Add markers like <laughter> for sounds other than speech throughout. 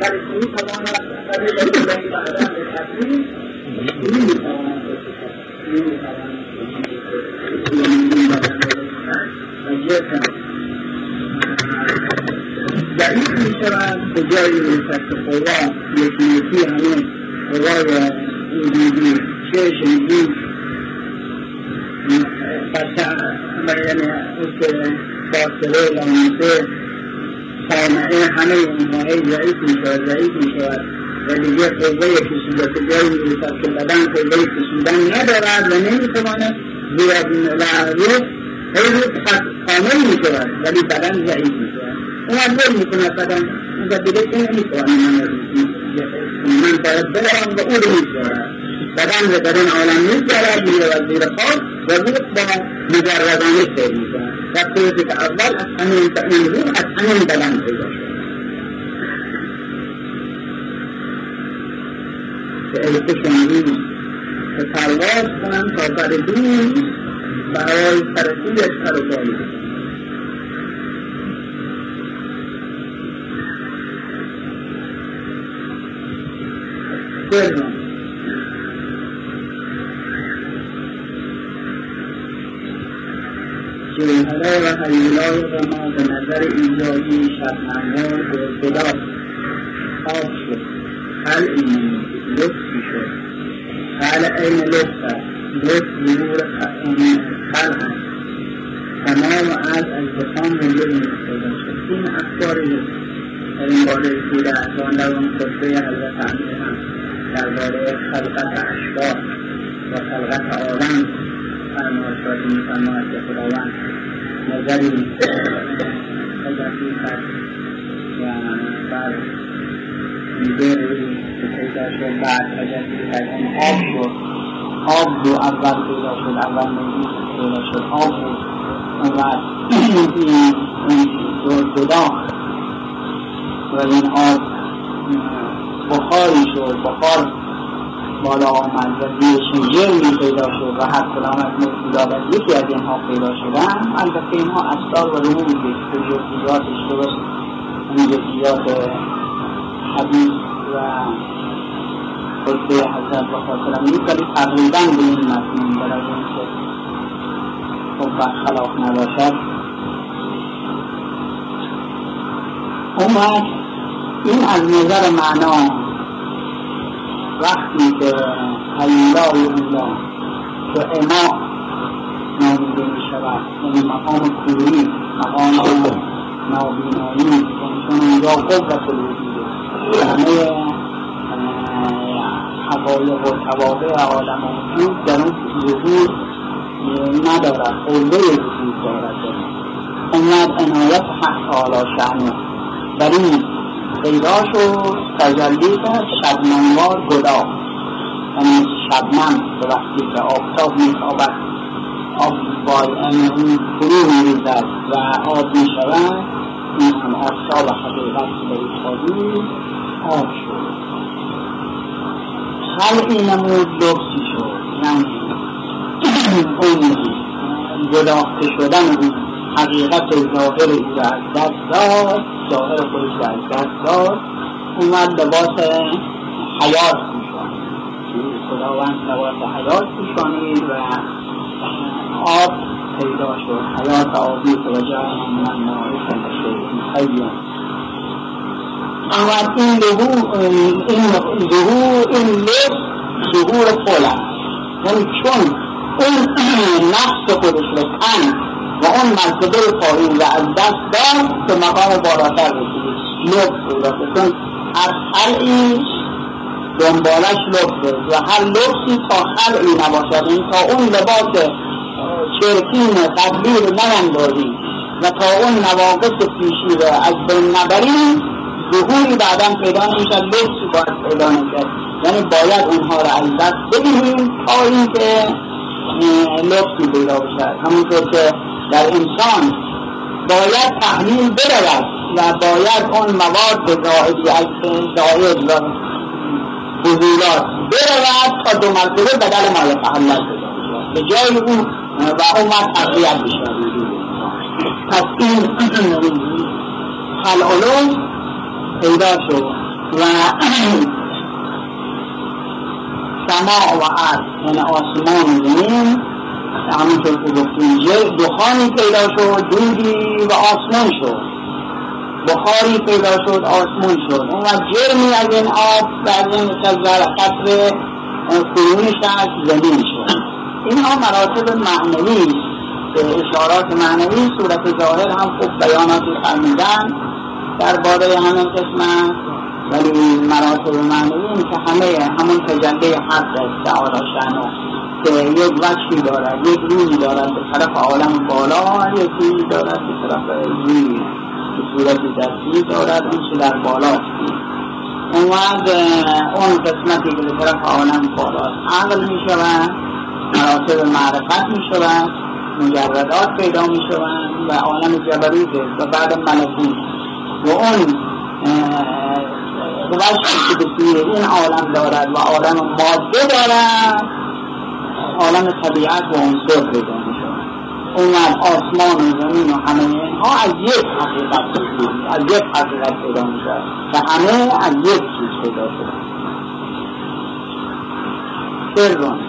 ولی می تواند طریق دیگری بعدا به رسد که قوا یکی یکی همه قوای وجودی چشم دید یعنی اون که فاصله لامسه سامعه همه اونها ضعیف می شود ضعیف می شود و دیگه قوه کشیده که جایی می رسد که بدن قوه کشیدن ندارد و نمی تواند زیرا روح روح کامل می شود ولی بدن ضعیف می شود اون اول می کند بدن. و دیگه که نمی تواند من باید برم و او رو می شود بدن در این عالم می شود می رود زیر خاک و روح با مجردانه سیر می وقتی که اول از همین روح از همین بدن پیدا شد. ای کشانی که پرواز کنم تا بر دون برای سرسویش پر و بالی سرم جوهره و حیولای ما به نظر ایجادی شبنمار به خدا خواب شد. حل این لطفی شد. حل این لطف لطف ظهور حل هست تمام از از بخان مونده پیدا شد. این افکار این باره سوره احسان در اون خطبه حضرت امیر هم درباره خلقت اشکار و خلقت آدم فرمایشاتی میفرماید که خداوند نظری کرد و بعد میگه که بعد کرد این آب شد آب رو اول پیدا شد اول پیدا شد آب بود و بعد این جدا و این آب بخاری شد بخار بالا آمد و زیرشون جرمی پیدا شد و هر کدام از موجودات از یکی از اینها پیدا شدن البته اینها اسرار و رموزی که جزئیاتش درست اون جزئیات حدیث و خطبه حضرت و خاطرم نیست ولی تقریبا به این مضمون برای اینکه خب برخلاف نباشد. اومد. این از نظر معنا وقتی که حیولای اولا که اما نامیده می شود یعنی مقام کوری مقام نابینایی چون اونجا قوت الوجوده همه حقایق و توابع عالم وجود در اون ظهور ندارد قوه وجود دارد. انقدر عنایت حق تعالی شعنه بر این پیدا شد تجلی کرد شبنموار گدا. یعنی شبنم به وقتی که آفتاب میتابد آب بای اون فرو میریزد و آب می‌شود این هم آفتاب حقیقت به تابی آب شد. خلقی نمود لبسی شد یعنی اون گداخته شدن اون حقیقت ظاهر او را از دست داد. ظاهر خودش را از دست داد اومد لباس حیات پوشانید خداوند لباس حیات پوشانید و آب پیدا شد. حیات آبی که وجه من الماء حیم اما این ظهور این ظهور این لبس ظهور خلق یعنی چون اون <clears throat> نفس خودش رو تن اون مرتبه پایین و از دست داد که مقام بالاتر رسید لطف پیدا چون هر خلعی دنبالش لطفه و هر لطفی تا خلعی نباشد. این تا اون لباس چرکین قبلی رو ناندازی و تا اون نواقص پیشی رو از بین نبری ظهوری بعدا پیدا نمی‌شد لطفی باید پیدا نمی‌شد یعنی باید اونها رو از دست بگیریم تا اینکه لطفی پیدا بشد همونطور که در انسان باید تحلیل برود و باید اون مواد زائدی از زائد و بزولات برود تا دو مرتبه بدل ما یتحلل به جای او و اومد تقویت بشه پس این <clears throat> العلوم پیدا شد و <clears throat> سما و عرض یعنی آسمان و زمین همونطور که گفتیم دخانی پیدا شد دودی و آسمان شد. بخاری پیدا شد آسمان شد. اون جرمی از این آب و از این قطر فرونش از زمین شد. اینها مراتب معنوی به اشارات معنوی صورت ظاهر هم خوب بیاناتی فرمیدن درباره همین قسمت ولی مراتب معنوی که همه همون تجلی حق است تعالی که یک وجهی دارد یک روی دارد به طرف عالم بالا یکی دارد به طرف روی که صورت دستی دارد اون در بالا اون وقت اون قسمتی که به طرف عالم بالاست. عقل می شود مراتب معرفت می شود مجردات پیدا می شود و عالم جبروت و بعد ملکوت و اون وجهی که به این عالم دارد و عالم ماده دارد عالم طبیعت و عنصر پیدا اون آسمان و زمین و همه اینها از یک حقیقت از یک حقیقت پیدا و همه از یک چیز پیدا شده. سرون.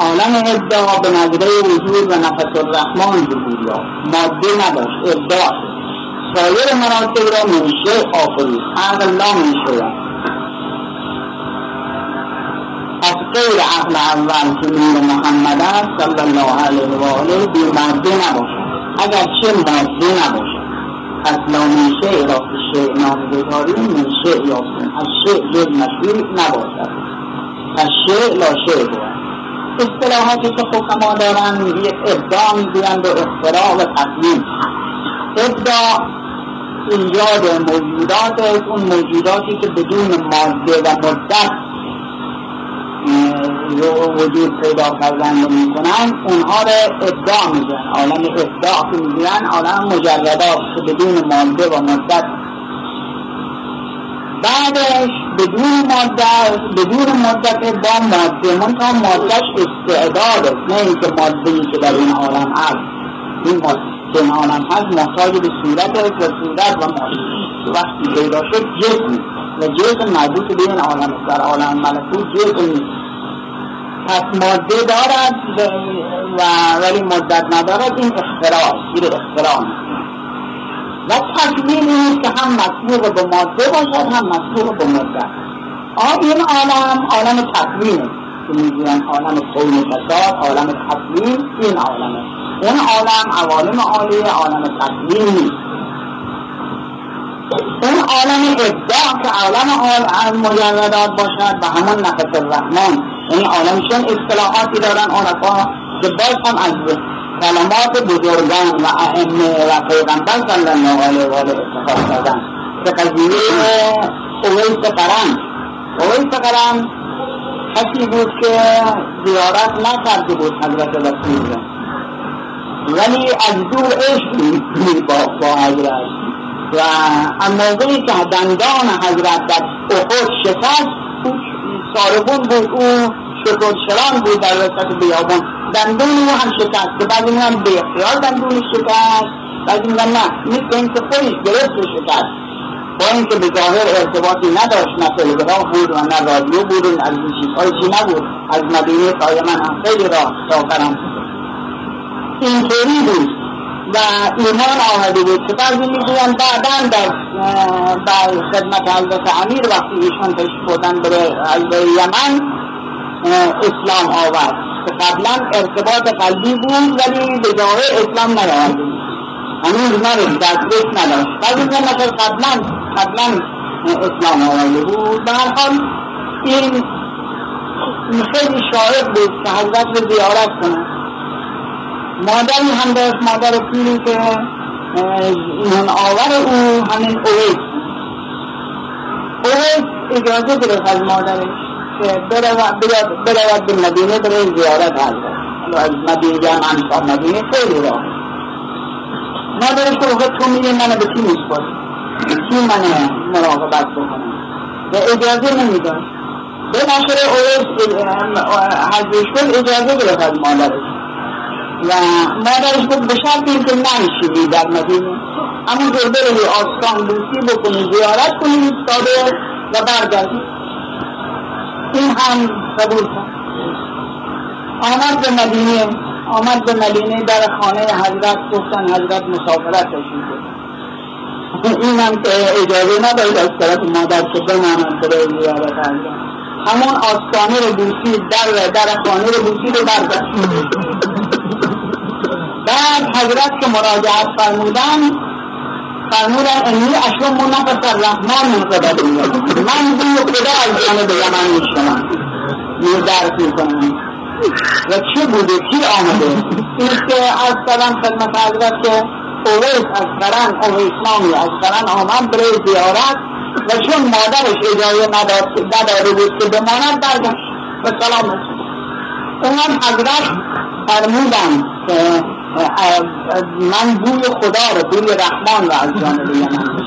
عالم ابداع به نظره وجود و نفس الرحمن ظهور یافت. ماده نداشت ابداع. سایر مراتب را منشه آفرید عقل لا غیر عقل اول که نور محمد است صلی الله علیه و آله بی ماده نباشد اگر چه ماده نباشد از لا منشه را که شیع نام گذاریم منشه یافتیم. از شیع جز مشهور نباشد. از شیع لا شیع بود. اصطلاحاتی که حکما دارن یک ابداع می‌گویند به اختراع و تصمیم ابداع ایجاد موجودات اون موجوداتی که بدون ماده و مدت وجود پیدا کردن و می‌کنن اونها رو ابداع میگن عالم ابداع که میگن عالم مجردات که بدون ماده و مدت. بعدش بدون ماده بدون مدت با ماده. منتها مادهش استعداد است نه اینکه ماده ای که در این عالم هست. این که این عالم هست محتاج به صورت و صورت و ماده. وقتی پیدا شد جسم. و جسم مربوط به این عالم در عالم ملکوت جسم نیست. پس ماده دارد و ولی مدت ندارد. این اختراع این اختراع و تکمیل نیست که هم مسبوق به ماده باشد هم مسبوق به مدت. آه این عالم عالم تکمیل که می‌گوین عالم قول فساد عالم تکمیل این عالمه. اون عالم عوالم عالیه عالم تکمیل نیست. اون عالم ابداع که عالم مجردات باشد و همون نفس الرحمن. این عالمشون اصطلاحاتی دارن عرفا که باز هم از کلمات بزرگان و ائمه و پیغمبر صلی الله علیه و آله استفاده کردن. که قضیه اویس قرن. اویس قرن کسی بود که زیارت نکرده بود حضرت رسول ولی از دور عشق با, با حضرت. و موقعی که دندان حضرت در احد شکست. ساربون بود او شکر شران بود در وسط بیابان. دندون او هم شکست که بعضی میگن به اختیار دندون شکست بعضی میگن نه. مثل اینکه خودش درست شکست. با اینکه به ظاهر ارتباطی نداشت نه تلگرام بود و نه رادیو بود از این چیزهای چی نبود. از مدینه تا من هم خیلی راه سافرم اینطوری بود. و ایمان آمده بود که بعضی می‌گوین بعدا در در خدمت حضرت امیر وقتی ایشان تشریف بودن به یمن اسلام آورد که قبلا ارتباط قلبی بود ولی به ظاهر اسلام نیاورده بود هنوز نرد دسترس نداشت بعضی مثلا قبلا قبلا اسلام آورده بود به هر حال این خیلی شاعر بود که حضرت رو زیارت کنه مادری هم داشت مادر پیری که نون آور او همین اویس اویس اجازه گرفت از مادرش که برود به مدینه برای زیارت از مدینه هم انصار مدینه خیلی راه مادرش که تو میری منو به کی میسپاری کی من مراقبت بکنم و اجازه نمی‌داد. به نشر اویس کل اجازه گرفت از مادرش و مادرش بود به شرط این که ننشینی در مدینه. همون جور بری آستان بوسی بکنی زیارت کنی ساده و برگردید این هم قبول کرد آمد به مدینه آمد به مدینه در خانه حضرت گفتن حضرت مسافرت تشریف این هم که اجازه ندارید از طرف مادر که بمانند برای زیارت همون آستانه رو بوسی در در خانه رو بوسی رو برداشت بعد حضرت که مراجعت فرمودن فرمودن انی اشم نفس الرحمن من قبل من بوی خدا از جانب یمن میشنم. می درک می‌کنم و چه بوده؟ کی آمده؟ این که از سلام خدمت حضرت که اویس از قرن اویس نامی از قرن آمد برای زیارت و چون مادرش اجازه نداده بود که بماند برگشت. و سلام. اونم حضرت فرمودن که من بوی خدا رو بوی رحمان رو از جانب یمن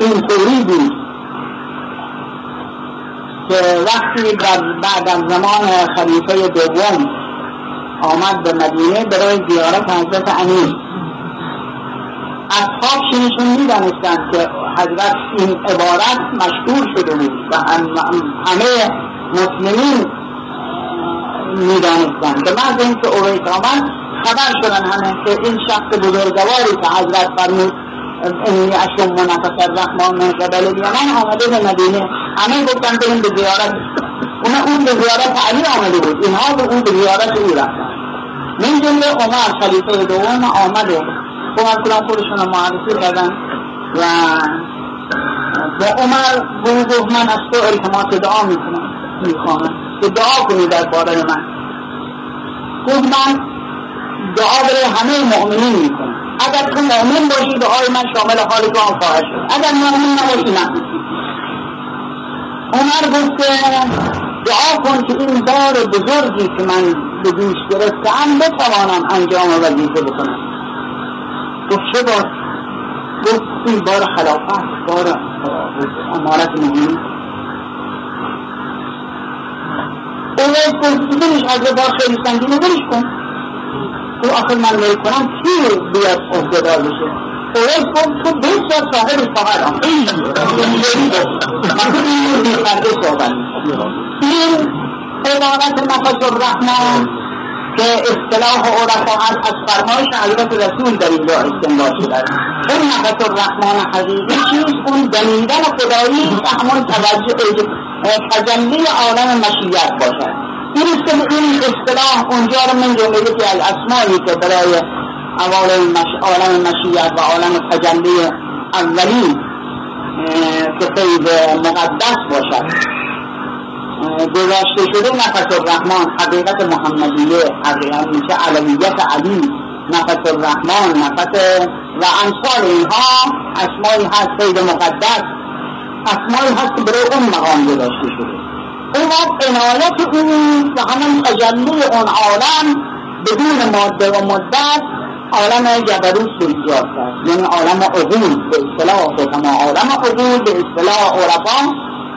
این طوری بود که وقتی بعد از زمان خلیفه دوم آمد به مدینه برای زیارت حضرت امیر. اصحاب شنشون می‌دانستند که حضرت این عبارت مشهور شده بود و همه مسلمین می‌دانستند. به محض اینکه اویس آمد خبر شدن همه که این شخص بزرگواری که حضرت فرمود اینی اشم منفس الرحمن من قبل الیمن آمده به مدینه. همه گفتن بریم به زیارت. اون اون به زیارت علی آمده بود. اینها به اون به زیارت او رفتن. من جمله عمر خلیفه دوم آمد و عمر خودشون معرفی کردن و به عمر گفت من از تو التماس دعا می‌کنم. می‌خواهم که دعا کنی در باره من. گفت من دعا برای همه مؤمنین می‌کنم. اگر تو مؤمن باشی دعای من شامل حال تو هم خواهد شد. اگر مؤمن نباشی نه عمر گفت دعا کن که این بار بزرگی که من به دوش گرفتم بتوانم انجام وظیفه بکنم. گفت چه بار؟ گفت این بار خلافت بار امارت مهمی اولیس گفت برش از بار خیلی سنگینه برش کن. تو آخر من میل کنم کی بیاد عهدهدار بشه؟ اولیس گفت تو صاحب فقط هم اینجوری گفت این عبارت نفس الرحمن که اصطلاح عرفا از از فرمایش حضرت رسول در اینجا استنباط شده اون نفس الرحمن حقیقی چیز اون دمیدن خدایی همون توجه تجلی عالم مشیت باشد. که این اصطلاح اونجا رو من جمله که از اسمایی که برای عالم مشیت و عالم تجلی اولی که خیلی مقدس باشد. گذاشته شده نفس الرحمن حقیقت محمدیه حقیقت میشه علویت علی نفس الرحمن نفس و امثال اینها اسمایی هست سید مقدس. اسمایی هست که برای اون مقام گذاشته شده. اون عنایت اون و همون تجلی اون عالم بدون ماده و مدت عالم جبروت به ایجاد کرد. یعنی عالم عقول به اصطلاح به عالم عقول به اصطلاح عرفا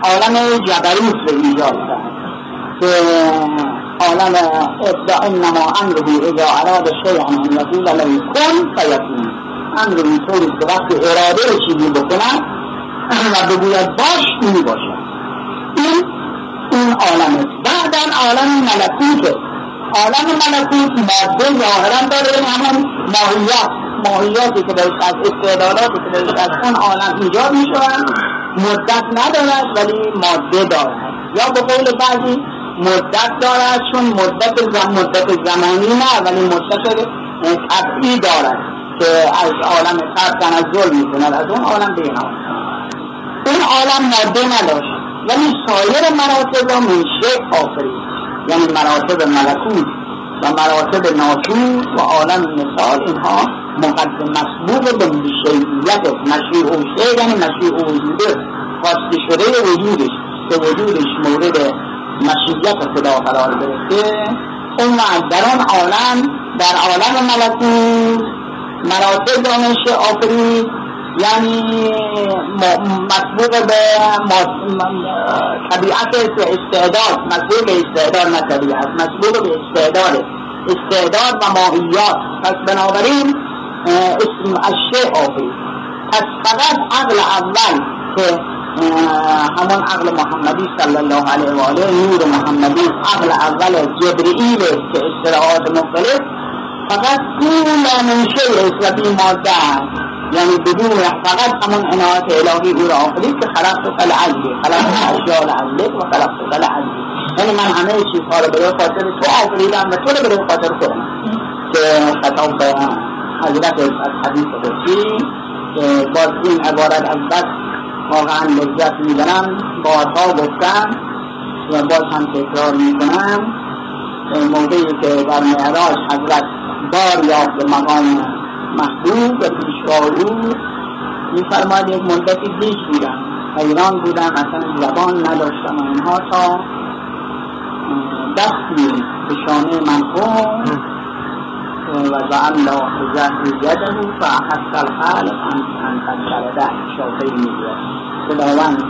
عالم جبروت به ایجاد کرد. که عالم ابدا انما امره اذا اراد شیئا ان یقول له کن فیکون. امر اینطوری که وقتی اراده چیزی بکنن و بگوید باش می باشد این این عالم بعدا عالم ملکوت عالم ملکوت ماده ظاهرا داره همون ماهیات. ماهیاتی که بهش از استعداداتی که بهش از اون عالم ایجاد می مدت ندارد ولی ماده دارد. یا به قول بعضی مدت دارد چون مدت زم مدت زمانی نه ولی مدت طبعی دارد که از عالم طب تنزل می‌کند. از اون عالم به این اون عالم ماده نداشت. ولی سایر مراتب را منشه آفرید. یعنی مراتب ملکوت و مراتب ناسوت و عالم مثال اینها مقدم مسبوق به شیعیت مشیع شیع یعنی مشیع وجوده خواسته شده وجودش که وجودش مورد مشیت خدا قرار گرفته. اون در آن عالم در عالم ملکوت مراتب دانش آفرید. یعنی مسبوق به طبیعت استعداد مسبوق به استعداد نه طبیعت مسبوق به استعداد استعداد و ماهیات پس بنابراین اسم اشیاء آفرید پس فقط عقل اول که همون عقل محمدی صلی الله علیه و آله نور محمدی عقل اول جبرئیل که اصطلاحات مختلف فقط کل من شیء اسلبی ماده یعنی بدون فقط همون عنایت الهی او را آفرید که خلقت و لعلی خلقت اشیاء لعلک و خلقت و لعلی یعنی من همه چیزها رو برای خاطر تو آفریدم و تو رو برای خاطر خودم که خطاب به حضرت از حدیث قدسی باز این عبارت از بس واقعا لذت می‌برم. بارها گفتم و باز هم تکرار می‌کنم. موقعی که در معراج حضرت بار یافت مقام محبوب و پیشگاه او میفرماید یک مدتی بیش بودم حیران بودم اصلا زبان نداشتم و اینها تا دستی به شانه من خون و جعل الله زهر یده فاحس الخالق ان شافعی می‌گوید خداوند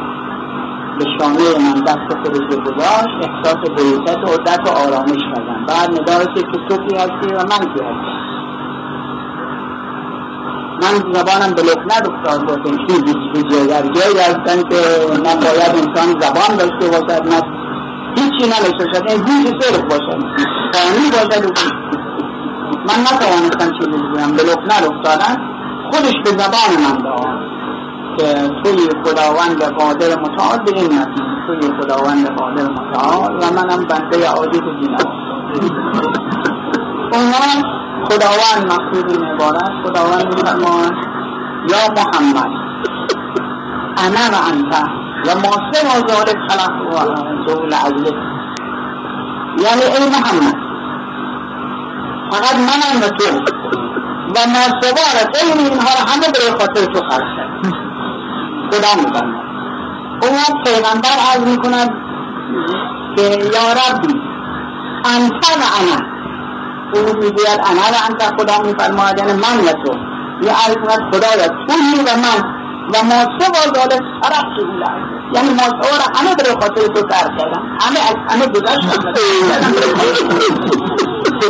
به شانه من دست خودش گذاشت احساس بیست و عدت و آرامش کردم. بعد نگاه که تو کی هستی و من کی هستم؟ من زبانم به لکنت افتاد گفتم چیزی چیزی در جایی هستن که نباید انسان زبان داشته باشد نه هیچی نداشته باشد این گوش صرف باشد. فانی باشد. من نتوانستم چیزی بگویم به لکنت افتادن خودش به زبان من داد که توی خداوند قادر متعال به این نتیجه توی خداوند قادر متعال و منم بنده عاجز دینم اونها خداوند مقصود این عبارت خداوند میفرماید یا محمد. انا و انت و ما سوا ذالک خلق و دول عزلک یعنی ای محمد. فقط منم و تو. و ما سوا غیر اینها را همه برای خاطر تو خلق کرد خدا میفرماید اون پیغمبر عرض می‌کند که یا ربی انت و انا. او می‌گوید انا و انت خدا میفرماید یعنی من و تو. یا عرض کند خدایا توی و من. و ما سه بازال طرف شده یعنی ما سه را همه برای خاطر تو کار کردم همه از همه گذشتم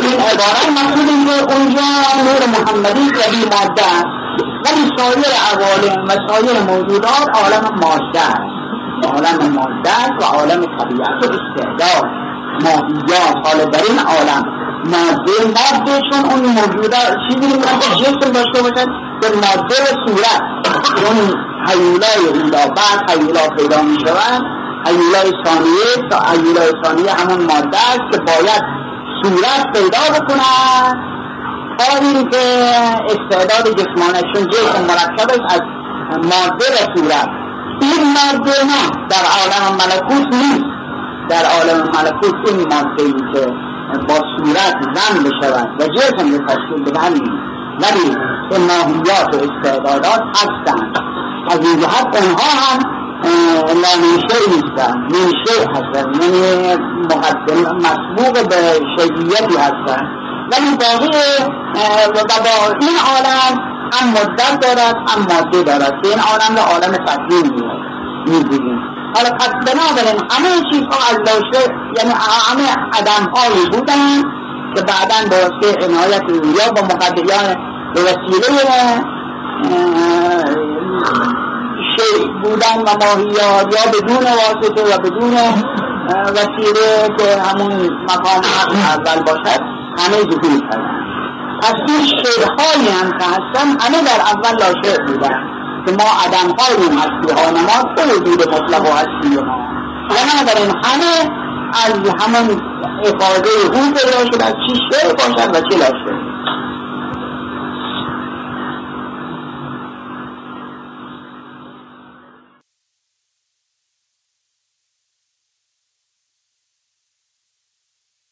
این عبارت مقصود این که اونجا نور محمدی جدی ماده است. ولی سایر عوالم و سایر موجودات عالم ماده است. عالم ماده است و عالم طبیعت و استعداد. ماهیات حالا در این عالم. ماده ماده اون موجودات چیزی میگن که جسم داشته باشد به ماده صورت. اون حیولای اولا بعد حیولا پیدا می شود حیولای ثانیه تا حیولای ثانیه همون ماده است که باید صورت پیدا بکنن. تا اینکه استعداد جسمانشون جسم مرکب است از ماده و صورت. این ماده نه در عالم ملکوت نیست. در عالم ملکوت این ماده که با صورت زن بشود و جسم به تشکیل بدن ولی این ماهیات و استعدادات هستند. از این جهت اونها هم لا میشه نیستن میشه هستن یعنی مقدم مسبوق به شیعیتی هستن ولی باقی و با این عالم هم مدت دارد هم ماده دارد. که این عالم را عالم تقدیم می‌گوییم. حالا پس بنابراین همه چیزها از داشته یعنی همه عدم هایی بودن که بعدا به واسه عنایت یا با مقدریان به وسیله شیء بودن و ماهیات یا بدون واسطه و بدون وسیله که همون مقام اول باشد همه ظهور کردن پس این شیرهایی هم که هستن همه در اول لاشعر بودن. که ما عدم هاییم هستی ها نماز به وجود مطلق و هستی ما. بنابراین همه از همون افاده او پیدا شد از چی شعر باشد و چی لاشعر